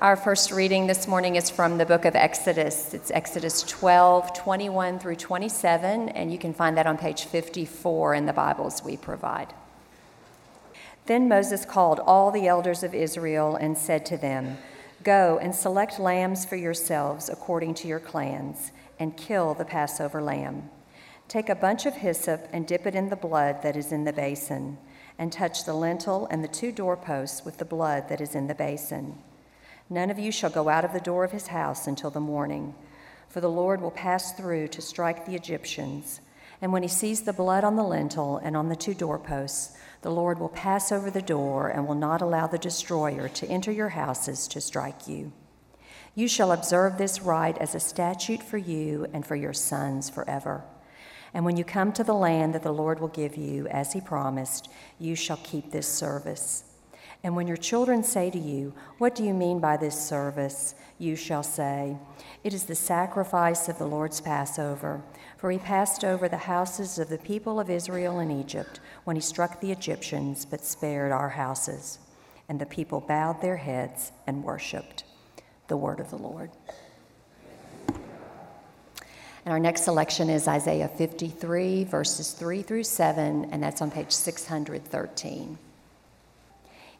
Our first reading this morning is from the book of Exodus. It's Exodus 12, 21 through 27, and you can find that on page 54 in the Bibles we provide. Then Moses called all the elders of Israel and said to them, Go and select lambs for yourselves according to your clans, and kill the Passover lamb. Take a bunch of hyssop and dip it in the blood that is in the basin, and touch the lintel and the two doorposts with the blood that is in the basin. None of you shall go out of the door of his house until the morning, for the Lord will pass through to strike the Egyptians. And when he sees the blood on the lintel and on the two doorposts, the Lord will pass over the door and will not allow the destroyer to enter your houses to strike you. You shall observe this rite as a statute for you and for your sons forever. And when you come to the land that the Lord will give you, as he promised, you shall keep this service. And when your children say to you, What do you mean by this service? you shall say, It is the sacrifice of the Lord's Passover. For he passed over the houses of the people of Israel in Egypt when he struck the Egyptians, but spared our houses. And the people bowed their heads and worshiped. The word of the Lord. And our next selection is Isaiah 53, verses 3 through 7, and that's on page 613.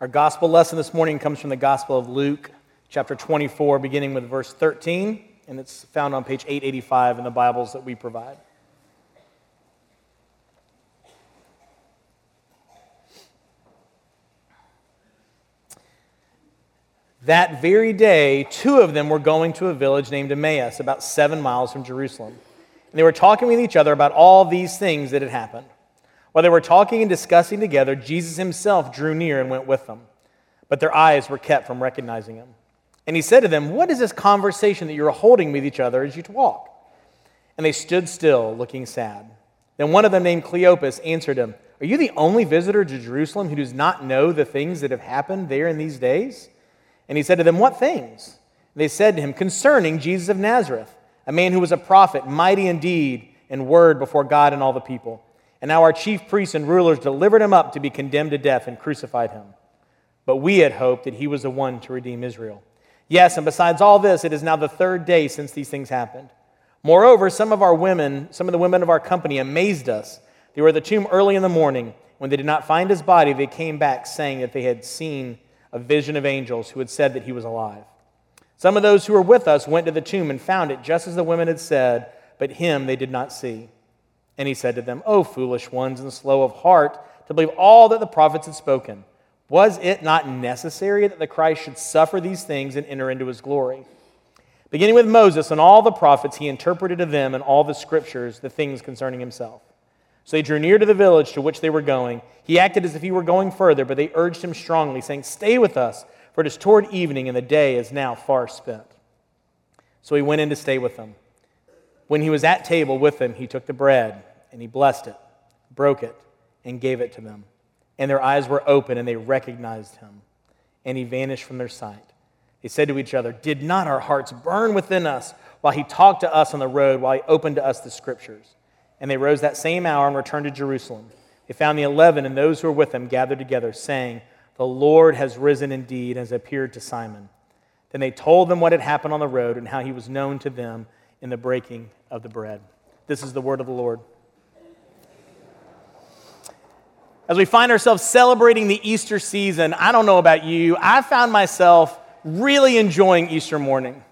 Our gospel lesson this morning comes from the Gospel of Luke, chapter 24, beginning with verse 13, and it's found on page 885 in the Bibles that we provide. That very day, two of them were going to a village named Emmaus, about seven miles from Jerusalem. And they were talking with each other about all these things that had happened. While they were talking and discussing together, Jesus himself drew near and went with them. But their eyes were kept from recognizing him. And he said to them, What is this conversation that you're holding with each other as you walk? And they stood still, looking sad. Then one of them, named Cleopas, answered him, Are you the only visitor to Jerusalem who does not know the things that have happened there in these days? And he said to them, What things? And they said to him, Concerning Jesus of Nazareth, a man who was a prophet, mighty in deed and word before God and all the people. And now our chief priests and rulers delivered him up to be condemned to death and crucified him. But we had hoped that he was the one to redeem Israel. Yes, and besides all this, it is now the third day since these things happened. Moreover, some of our women, some of the women of our company, amazed us. They were at the tomb early in the morning. When they did not find his body, they came back saying that they had seen a vision of angels who had said that he was alive. Some of those who were with us went to the tomb and found it just as the women had said, but him they did not see. And he said to them, O foolish ones and slow of heart to believe all that the prophets had spoken. Was it not necessary that the Christ should suffer these things and enter into his glory? Beginning with Moses and all the prophets, he interpreted to them in all the scriptures the things concerning himself. So they drew near to the village to which they were going. He acted as if he were going further, but they urged him strongly, saying, Stay with us, for it is toward evening, and the day is now far spent. So he went in to stay with them. When he was at table with them, he took the bread and he blessed it, broke it, and gave it to them. And their eyes were open, and they recognized him. And he vanished from their sight. They said to each other, Did not our hearts burn within us while he talked to us on the road, while he opened to us the scriptures? And they rose that same hour and returned to Jerusalem. They found the eleven and those who were with them gathered together, saying, The Lord has risen indeed and has appeared to Simon. Then they told them what had happened on the road and how he was known to them in the breaking of the bread. This is the word of the Lord. As we find ourselves celebrating the Easter season, I don't know about you, I found myself really enjoying Easter morning.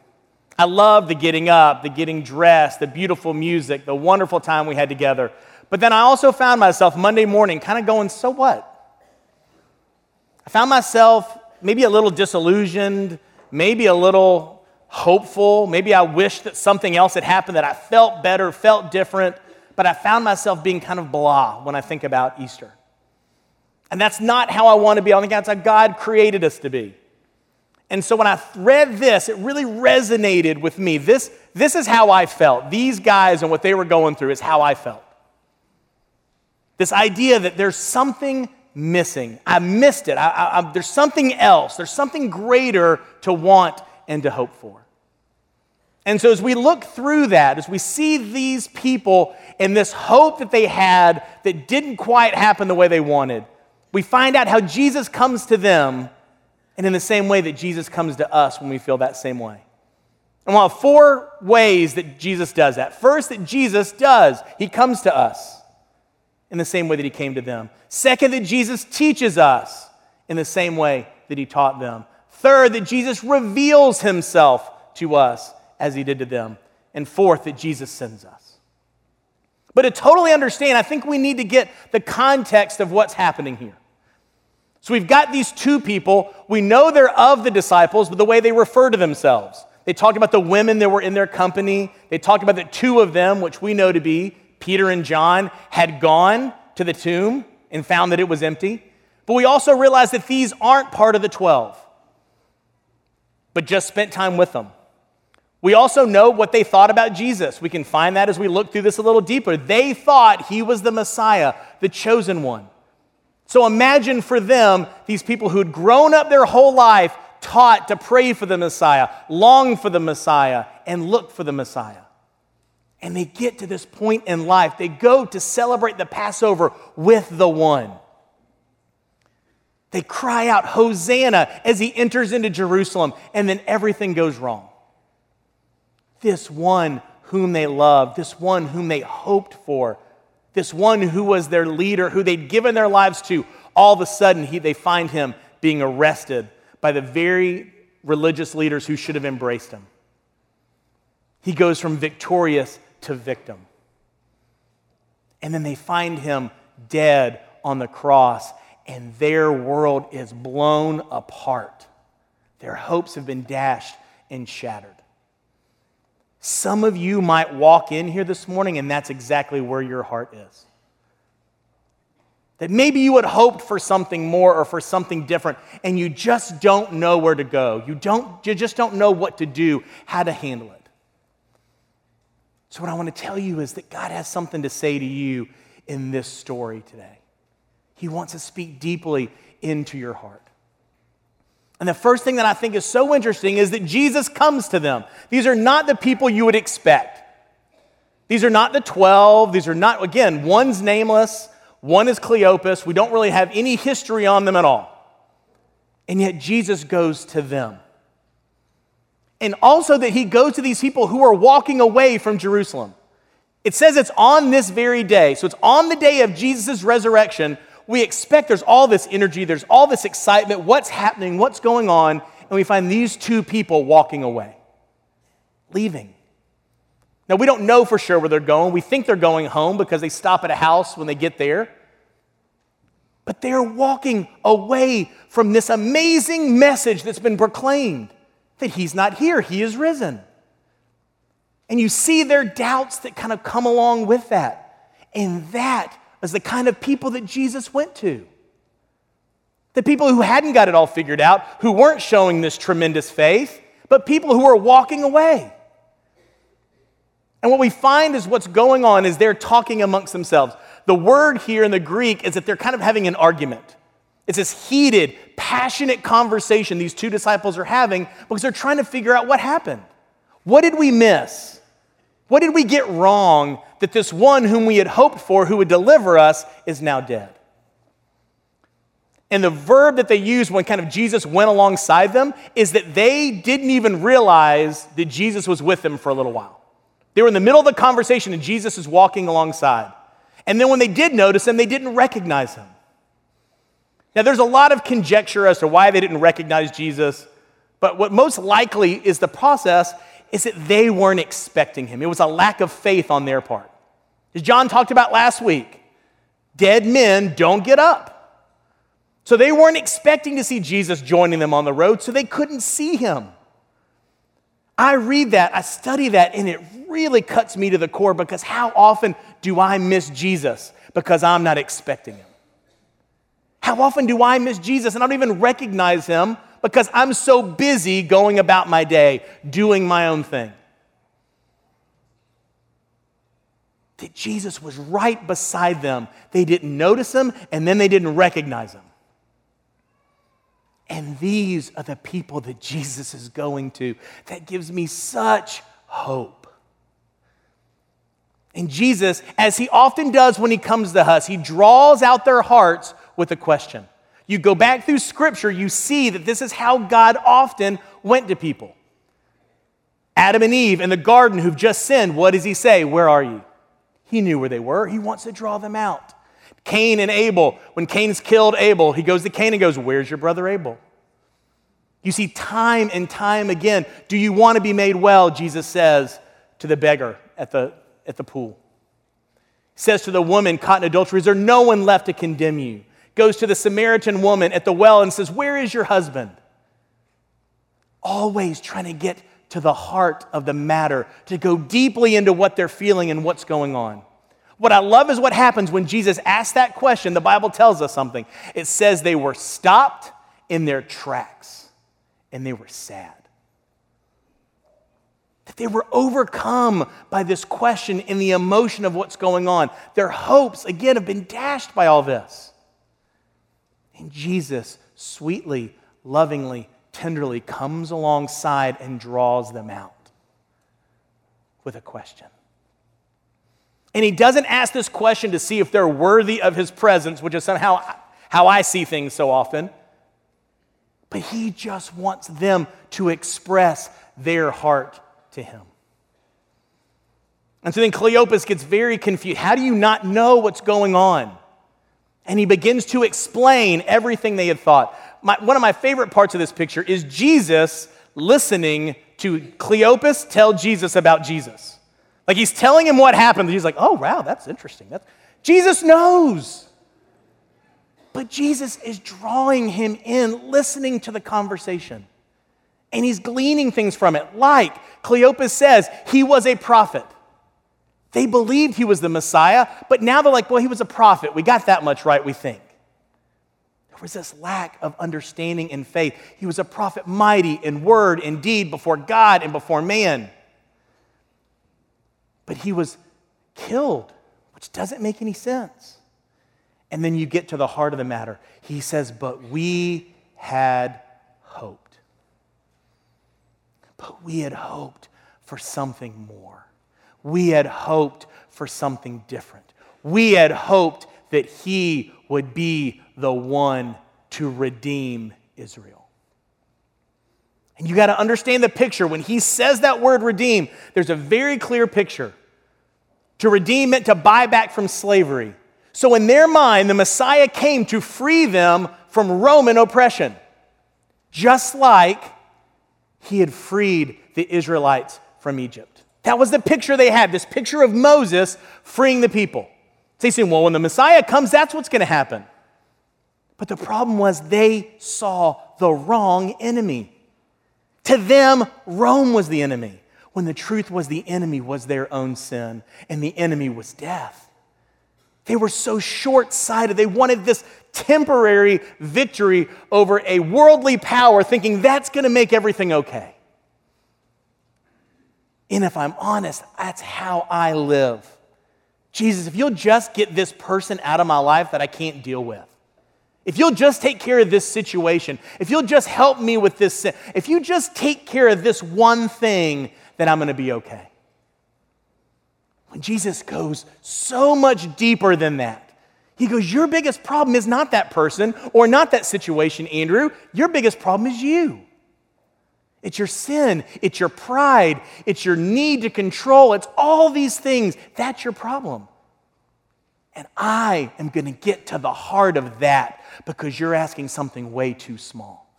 I loved the getting up, the getting dressed, the beautiful music, the wonderful time we had together. But then I also found myself Monday morning kind of going, so what? I found myself maybe a little disillusioned, maybe a little hopeful. Maybe I wished that something else had happened that I felt better, felt different. But I found myself being kind of blah when I think about Easter. And that's not how I want to be. I think that's how God created us to be. And so when I read this, it really resonated with me. This, this is how I felt. These guys and what they were going through is how I felt. This idea that there's something missing. I missed it. I, I, I, there's something else. There's something greater to want and to hope for. And so, as we look through that, as we see these people and this hope that they had that didn't quite happen the way they wanted, we find out how Jesus comes to them, and in the same way that Jesus comes to us when we feel that same way. And we'll have four ways that Jesus does that. First, that Jesus does, he comes to us in the same way that he came to them. Second, that Jesus teaches us in the same way that he taught them. Third, that Jesus reveals himself to us as he did to them. And fourth, that Jesus sends us. But to totally understand, I think we need to get the context of what's happening here. So we've got these two people. We know they're of the disciples, but the way they refer to themselves. They talked about the women that were in their company. They talked about that two of them, which we know to be Peter and John, had gone to the tomb and found that it was empty. But we also realize that these aren't part of the 12, but just spent time with them. We also know what they thought about Jesus. We can find that as we look through this a little deeper. They thought he was the Messiah, the chosen one. So imagine for them, these people who'd grown up their whole life taught to pray for the Messiah, long for the Messiah, and look for the Messiah. And they get to this point in life. They go to celebrate the Passover with the one. They cry out, Hosanna, as he enters into Jerusalem, and then everything goes wrong. This one whom they loved, this one whom they hoped for, this one who was their leader, who they'd given their lives to, all of a sudden he, they find him being arrested by the very religious leaders who should have embraced him. He goes from victorious to victim. And then they find him dead on the cross, and their world is blown apart. Their hopes have been dashed and shattered. Some of you might walk in here this morning, and that's exactly where your heart is. That maybe you had hoped for something more or for something different, and you just don't know where to go. You, don't, you just don't know what to do, how to handle it. So, what I want to tell you is that God has something to say to you in this story today. He wants to speak deeply into your heart. And the first thing that I think is so interesting is that Jesus comes to them. These are not the people you would expect. These are not the 12. These are not, again, one's nameless, one is Cleopas. We don't really have any history on them at all. And yet Jesus goes to them and also that he goes to these people who are walking away from Jerusalem. It says it's on this very day. So it's on the day of Jesus' resurrection. We expect there's all this energy, there's all this excitement. What's happening? What's going on? And we find these two people walking away, leaving. Now, we don't know for sure where they're going. We think they're going home because they stop at a house when they get there. But they're walking away from this amazing message that's been proclaimed that he's not here, he is risen. And you see their doubts that kind of come along with that. And that is the kind of people that Jesus went to. The people who hadn't got it all figured out, who weren't showing this tremendous faith, but people who are walking away. And what we find is what's going on is they're talking amongst themselves. The word here in the Greek is that they're kind of having an argument. It's this heated, passionate conversation these two disciples are having because they're trying to figure out what happened. What did we miss? What did we get wrong that this one whom we had hoped for, who would deliver us, is now dead? And the verb that they used when kind of Jesus went alongside them is that they didn't even realize that Jesus was with them for a little while. They were in the middle of the conversation and Jesus is walking alongside. And then when they did notice him, they didn't recognize him. Now, there's a lot of conjecture as to why they didn't recognize Jesus, But what most likely is the process is that they weren't expecting him. It was a lack of faith on their part. As John talked about last week, dead men don't get up. So they weren't expecting to see Jesus joining them on the road, so they couldn't see him. I read that, I study that, and it really cuts me to the core because how often do I miss Jesus because I'm not expecting him? How often do I miss Jesus and I don't even recognize him because I'm so busy going about my day, doing my own thing? That Jesus was right beside them. They didn't notice him and then they didn't recognize him. And these are the people that Jesus is going to. That gives me such hope. And Jesus, as he often does when he comes to us, he draws out their hearts with a question. You go back through scripture, you see that this is how God often went to people. Adam and Eve in the garden who've just sinned, what does he say? Where are you? He knew where they were. He wants to draw them out. Cain and Abel, when Cain's killed Abel, he goes to Cain and goes, Where's your brother Abel? You see, time and time again, do you want to be made well? Jesus says to the beggar at the, at the pool. He says to the woman caught in adultery, Is there no one left to condemn you? Goes to the Samaritan woman at the well and says, Where is your husband? Always trying to get to the heart of the matter, to go deeply into what they're feeling and what's going on. What I love is what happens when Jesus asks that question. The Bible tells us something. It says they were stopped in their tracks and they were sad. That they were overcome by this question and the emotion of what's going on. Their hopes, again, have been dashed by all this. And Jesus sweetly, lovingly, tenderly comes alongside and draws them out with a question. And he doesn't ask this question to see if they're worthy of his presence, which is somehow how I see things so often. But he just wants them to express their heart to him. And so then Cleopas gets very confused. How do you not know what's going on? And he begins to explain everything they had thought. My, one of my favorite parts of this picture is Jesus listening to Cleopas tell Jesus about Jesus. Like he's telling him what happened. He's like, oh, wow, that's interesting. That's... Jesus knows. But Jesus is drawing him in, listening to the conversation. And he's gleaning things from it. Like Cleopas says, he was a prophet. They believed he was the Messiah, but now they're like, well, he was a prophet. We got that much right, we think. There was this lack of understanding and faith. He was a prophet, mighty in word and deed before God and before man but he was killed, which doesn't make any sense. And then you get to the heart of the matter. He says, But we had hoped. But we had hoped for something more. We had hoped for something different. We had hoped that he would be the one to redeem Israel. And you got to understand the picture. When he says that word redeem, there's a very clear picture. To redeem meant to buy back from slavery. So, in their mind, the Messiah came to free them from Roman oppression, just like he had freed the Israelites from Egypt. That was the picture they had this picture of Moses freeing the people. So they say, well, when the Messiah comes, that's what's going to happen. But the problem was they saw the wrong enemy. To them, Rome was the enemy, when the truth was the enemy was their own sin, and the enemy was death. They were so short sighted. They wanted this temporary victory over a worldly power, thinking that's going to make everything okay. And if I'm honest, that's how I live. Jesus, if you'll just get this person out of my life that I can't deal with, if you'll just take care of this situation, if you'll just help me with this sin, if you just take care of this one thing, then I'm going to be okay. When Jesus goes so much deeper than that, he goes, Your biggest problem is not that person or not that situation, Andrew. Your biggest problem is you. It's your sin, it's your pride, it's your need to control, it's all these things. That's your problem. And I am going to get to the heart of that because you're asking something way too small.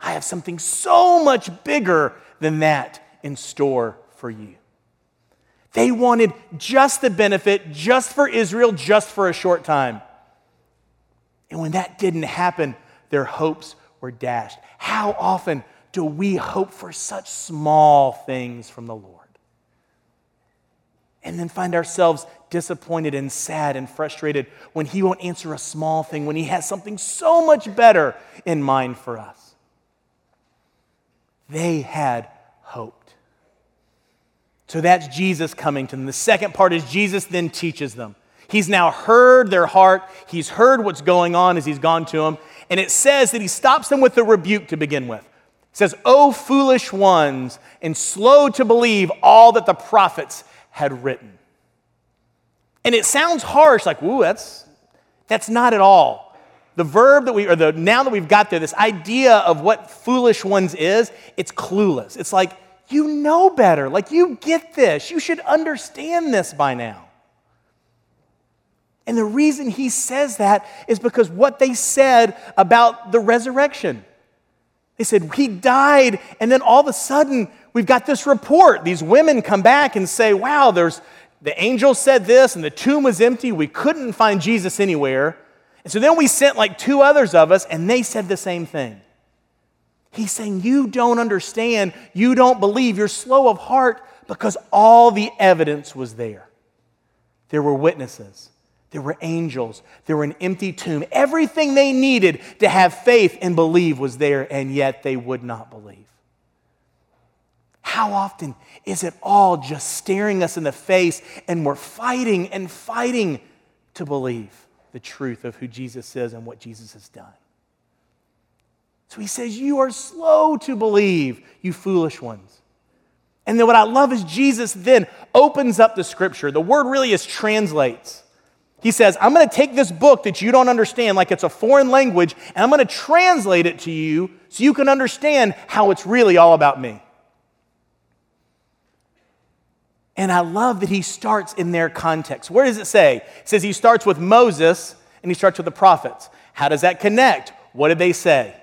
I have something so much bigger than that in store for you. They wanted just the benefit, just for Israel, just for a short time. And when that didn't happen, their hopes were dashed. How often do we hope for such small things from the Lord? And then find ourselves disappointed and sad and frustrated when He won't answer a small thing, when He has something so much better in mind for us. They had hoped. So that's Jesus coming to them. The second part is Jesus then teaches them. He's now heard their heart, he's heard what's going on as he's gone to them. And it says that he stops them with a rebuke to begin with. It says, O foolish ones, and slow to believe all that the prophets had written. And it sounds harsh, like, ooh, that's, that's not at all. The verb that we, or the now that we've got there, this idea of what foolish ones is, it's clueless. It's like, you know better. Like, you get this. You should understand this by now. And the reason he says that is because what they said about the resurrection. They said, He died, and then all of a sudden, we've got this report. These women come back and say, Wow, there's the angel said this, and the tomb was empty. We couldn't find Jesus anywhere. And so then we sent like two others of us, and they said the same thing. He's saying, You don't understand. You don't believe. You're slow of heart because all the evidence was there. There were witnesses, there were angels, there were an empty tomb. Everything they needed to have faith and believe was there, and yet they would not believe. How often is it all just staring us in the face and we're fighting and fighting to believe the truth of who Jesus is and what Jesus has done? So he says, You are slow to believe, you foolish ones. And then what I love is Jesus then opens up the scripture. The word really is translates. He says, I'm going to take this book that you don't understand like it's a foreign language, and I'm going to translate it to you so you can understand how it's really all about me. And I love that he starts in their context. Where does it say? It says he starts with Moses and he starts with the prophets. How does that connect? What did they say?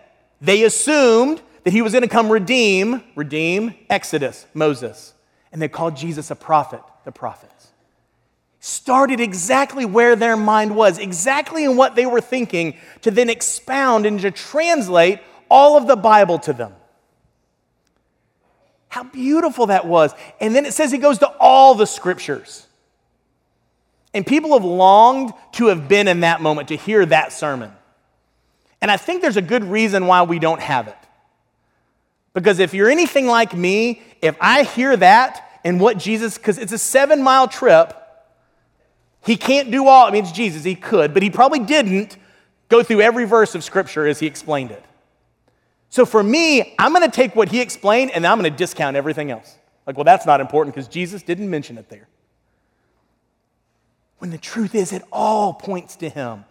They assumed that he was going to come redeem, redeem Exodus, Moses. And they called Jesus a prophet, the prophets. Started exactly where their mind was, exactly in what they were thinking, to then expound and to translate all of the Bible to them. How beautiful that was. And then it says he goes to all the scriptures. And people have longed to have been in that moment to hear that sermon. And I think there's a good reason why we don't have it. Because if you're anything like me, if I hear that and what Jesus, because it's a seven mile trip, he can't do all, I mean, it's Jesus, he could, but he probably didn't go through every verse of Scripture as he explained it. So for me, I'm going to take what he explained and I'm going to discount everything else. Like, well, that's not important because Jesus didn't mention it there. When the truth is, it all points to him.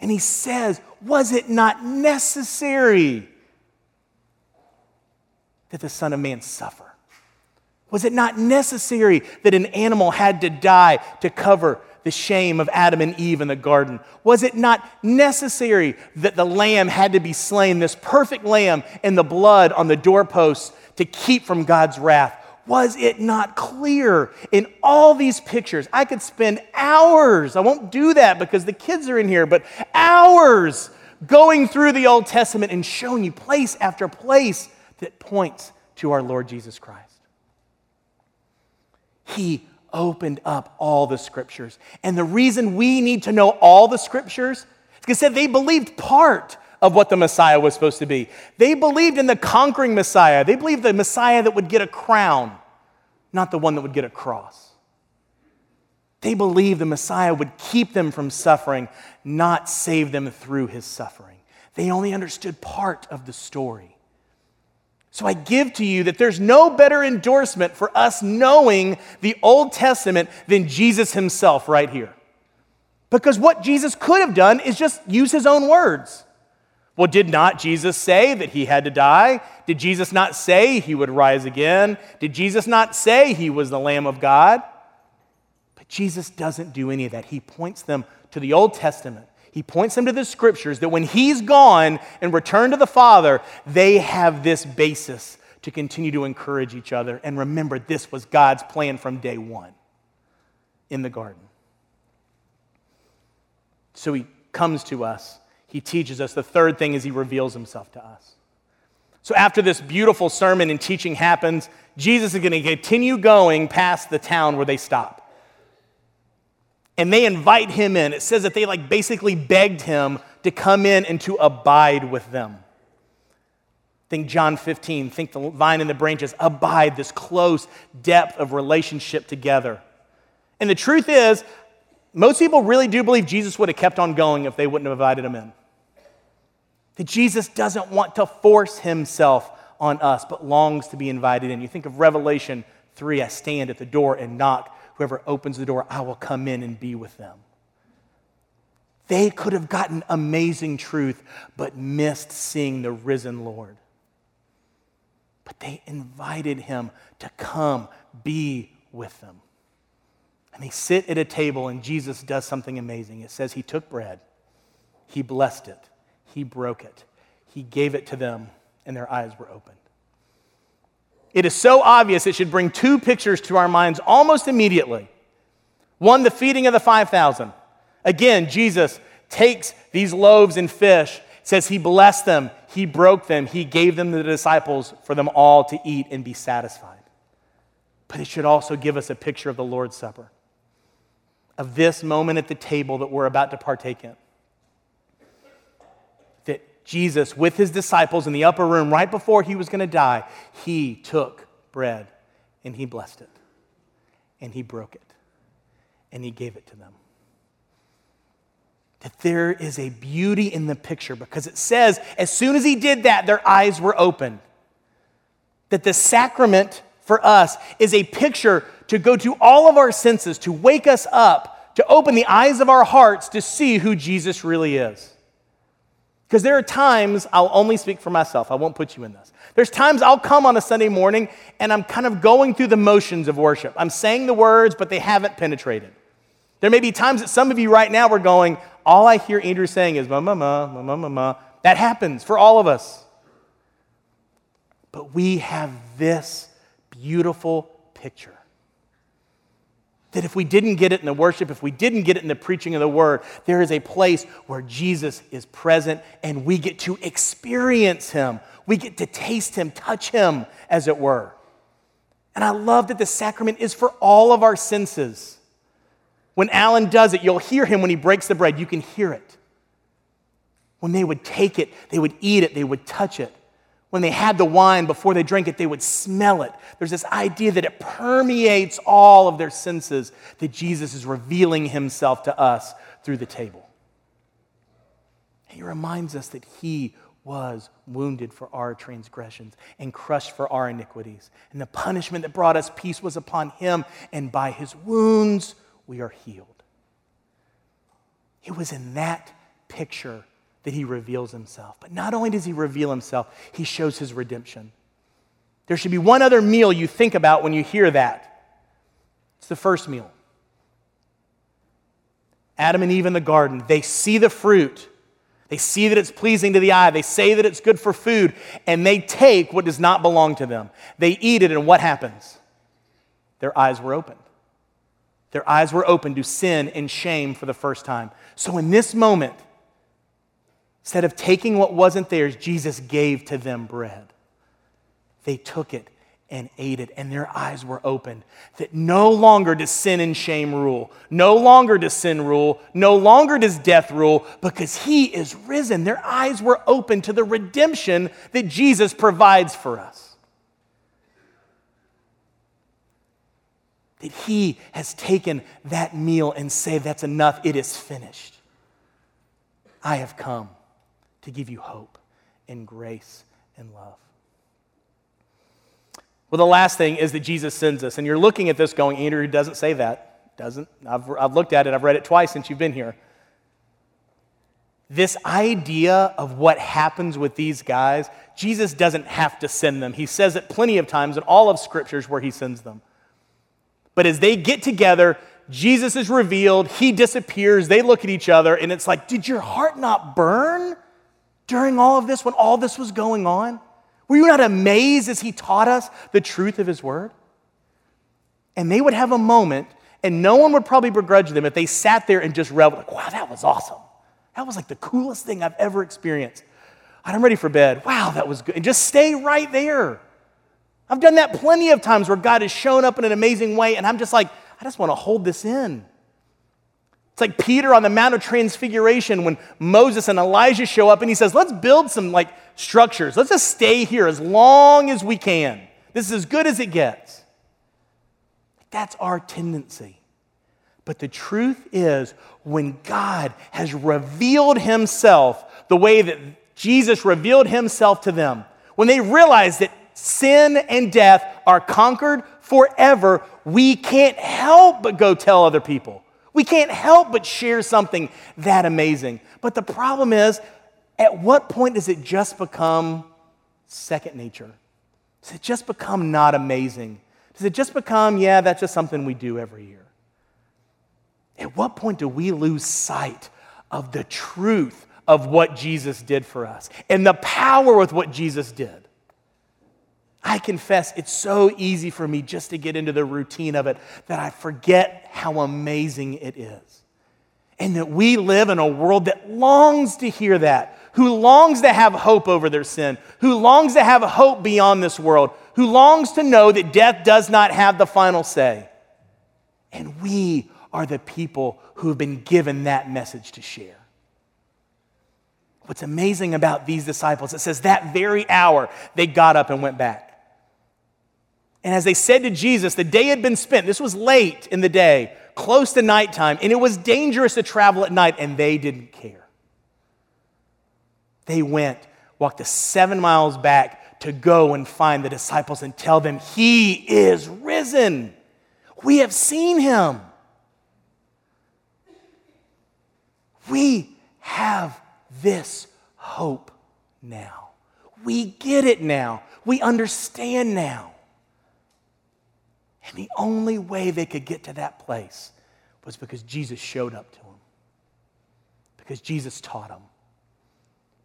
And he says, Was it not necessary that the Son of Man suffer? Was it not necessary that an animal had to die to cover the shame of Adam and Eve in the garden? Was it not necessary that the lamb had to be slain, this perfect lamb, and the blood on the doorposts to keep from God's wrath? Was it not clear in all these pictures? I could spend hours, I won't do that because the kids are in here, but hours going through the Old Testament and showing you place after place that points to our Lord Jesus Christ. He opened up all the scriptures. And the reason we need to know all the scriptures is because they believed part of what the Messiah was supposed to be. They believed in the conquering Messiah. They believed the Messiah that would get a crown, not the one that would get a cross. They believed the Messiah would keep them from suffering, not save them through his suffering. They only understood part of the story. So I give to you that there's no better endorsement for us knowing the Old Testament than Jesus himself right here. Because what Jesus could have done is just use his own words. Well, did not Jesus say that he had to die? Did Jesus not say he would rise again? Did Jesus not say he was the Lamb of God? But Jesus doesn't do any of that. He points them to the Old Testament He points them to the scriptures that when he's gone and returned to the Father, they have this basis to continue to encourage each other. And remember, this was God's plan from day one in the garden. So he comes to us, he teaches us. The third thing is he reveals himself to us. So after this beautiful sermon and teaching happens, Jesus is going to continue going past the town where they stop. And they invite him in. It says that they like basically begged him to come in and to abide with them. Think John 15, think the vine and the branches abide, this close depth of relationship together. And the truth is, most people really do believe Jesus would have kept on going if they wouldn't have invited him in. That Jesus doesn't want to force himself on us, but longs to be invited in. You think of Revelation 3 I stand at the door and knock. Whoever opens the door, I will come in and be with them. They could have gotten amazing truth, but missed seeing the risen Lord. But they invited him to come be with them. And they sit at a table, and Jesus does something amazing. It says he took bread, he blessed it, he broke it, he gave it to them, and their eyes were opened. It is so obvious it should bring two pictures to our minds almost immediately. One, the feeding of the 5,000. Again, Jesus takes these loaves and fish, says he blessed them, he broke them, he gave them to the disciples for them all to eat and be satisfied. But it should also give us a picture of the Lord's Supper of this moment at the table that we're about to partake in. Jesus, with his disciples in the upper room right before he was going to die, he took bread and he blessed it and he broke it and he gave it to them. That there is a beauty in the picture because it says, as soon as he did that, their eyes were open. That the sacrament for us is a picture to go to all of our senses, to wake us up, to open the eyes of our hearts to see who Jesus really is. Because there are times, I'll only speak for myself, I won't put you in this. There's times I'll come on a Sunday morning and I'm kind of going through the motions of worship. I'm saying the words, but they haven't penetrated. There may be times that some of you right now are going, all I hear Andrew saying is ma ma ma, ma ma ma. That happens for all of us. But we have this beautiful picture that if we didn't get it in the worship, if we didn't get it in the preaching of the word, there is a place where Jesus is present and we get to experience him. We get to taste him, touch him, as it were. And I love that the sacrament is for all of our senses. When Alan does it, you'll hear him when he breaks the bread. You can hear it. When they would take it, they would eat it, they would touch it when they had the wine before they drank it, they would smell it. There's this idea that it permeates all of their senses, that Jesus is revealing himself to us through the table. He reminds us that he was wounded for our transgressions and crushed for our iniquities. And the punishment that brought us peace was upon him, and by his wounds we are healed. It was in that picture that he reveals himself. But not only does he reveal himself, he shows his redemption. There should be one other meal you think about when you hear that. It's the first meal. Adam and Eve in the garden, they see the fruit. They see that it's pleasing to the eye. They say that it's good for food, and they take what does not belong to them. They eat it, and what happens? Their eyes were opened. Their eyes were opened to sin and shame for the first time. So, in this moment, Instead of taking what wasn't theirs, Jesus gave to them bread. They took it and ate it, and their eyes were opened. That no longer does sin and shame rule. No longer does sin rule. No longer does death rule, because He is risen. Their eyes were open to the redemption that Jesus provides for us. That He has taken that meal and said, That's enough, it is finished. I have come to give you hope and grace and love. Well, the last thing is that Jesus sends us. And you're looking at this going, Andrew doesn't say that. Doesn't. I've, I've looked at it, I've read it twice since you've been here. This idea of what happens with these guys, Jesus doesn't have to send them. He says it plenty of times in all of scriptures where he sends them. But as they get together, Jesus is revealed, he disappears, they look at each other, and it's like, did your heart not burn during all of this when all this was going on? Were you not amazed as he taught us the truth of his word? And they would have a moment, and no one would probably begrudge them if they sat there and just reveled, like, wow, that was awesome. That was like the coolest thing I've ever experienced. I'm ready for bed. Wow, that was good. And just stay right there. I've done that plenty of times where God has shown up in an amazing way, and I'm just like, I just want to hold this in. It's like Peter on the Mount of Transfiguration when Moses and Elijah show up and he says, Let's build some like structures. Let's just stay here as long as we can. This is as good as it gets. That's our tendency. But the truth is, when God has revealed himself the way that Jesus revealed himself to them, when they realize that sin and death are conquered forever, we can't help but go tell other people. We can't help but share something that amazing. But the problem is, at what point does it just become second nature? Does it just become not amazing? Does it just become, yeah, that's just something we do every year? At what point do we lose sight of the truth of what Jesus did for us and the power with what Jesus did? I confess it's so easy for me just to get into the routine of it that I forget how amazing it is. And that we live in a world that longs to hear that, who longs to have hope over their sin, who longs to have hope beyond this world, who longs to know that death does not have the final say. And we are the people who have been given that message to share. What's amazing about these disciples, it says that very hour they got up and went back. And as they said to Jesus, the day had been spent. This was late in the day, close to nighttime, and it was dangerous to travel at night, and they didn't care. They went, walked the seven miles back to go and find the disciples and tell them, He is risen. We have seen him. We have this hope now. We get it now. We understand now. And the only way they could get to that place was because Jesus showed up to them, because Jesus taught them,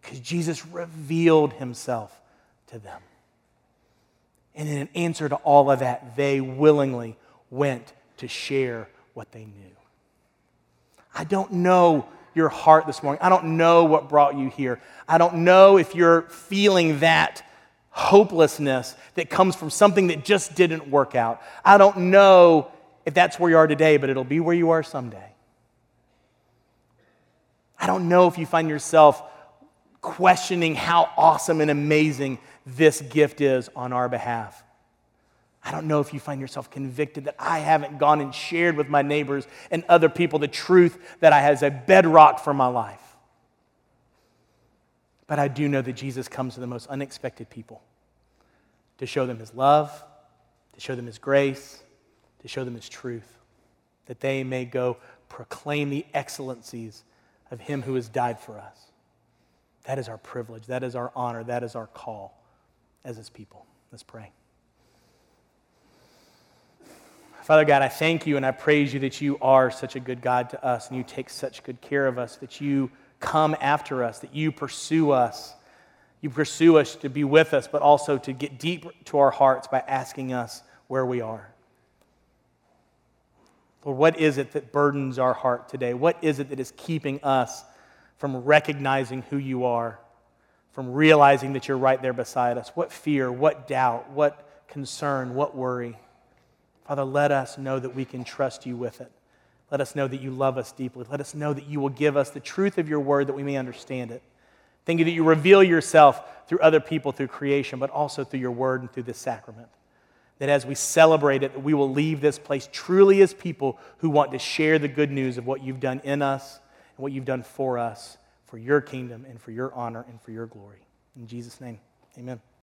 because Jesus revealed himself to them. And in an answer to all of that, they willingly went to share what they knew. I don't know your heart this morning. I don't know what brought you here. I don't know if you're feeling that hopelessness that comes from something that just didn't work out. I don't know if that's where you are today, but it'll be where you are someday. I don't know if you find yourself questioning how awesome and amazing this gift is on our behalf. I don't know if you find yourself convicted that I haven't gone and shared with my neighbors and other people the truth that I has a bedrock for my life. But I do know that Jesus comes to the most unexpected people to show them his love, to show them his grace, to show them his truth, that they may go proclaim the excellencies of him who has died for us. That is our privilege. That is our honor. That is our call as his people. Let's pray. Father God, I thank you and I praise you that you are such a good God to us and you take such good care of us, that you come after us, that you pursue us. You pursue us to be with us, but also to get deep to our hearts by asking us where we are. Lord, what is it that burdens our heart today? What is it that is keeping us from recognizing who you are, from realizing that you're right there beside us? What fear, what doubt, what concern, what worry? Father, let us know that we can trust you with it. Let us know that you love us deeply. Let us know that you will give us the truth of your word that we may understand it. Thank you that you reveal yourself through other people, through creation, but also through your word and through this sacrament. That as we celebrate it, we will leave this place truly as people who want to share the good news of what you've done in us and what you've done for us, for your kingdom and for your honor and for your glory. In Jesus' name, amen.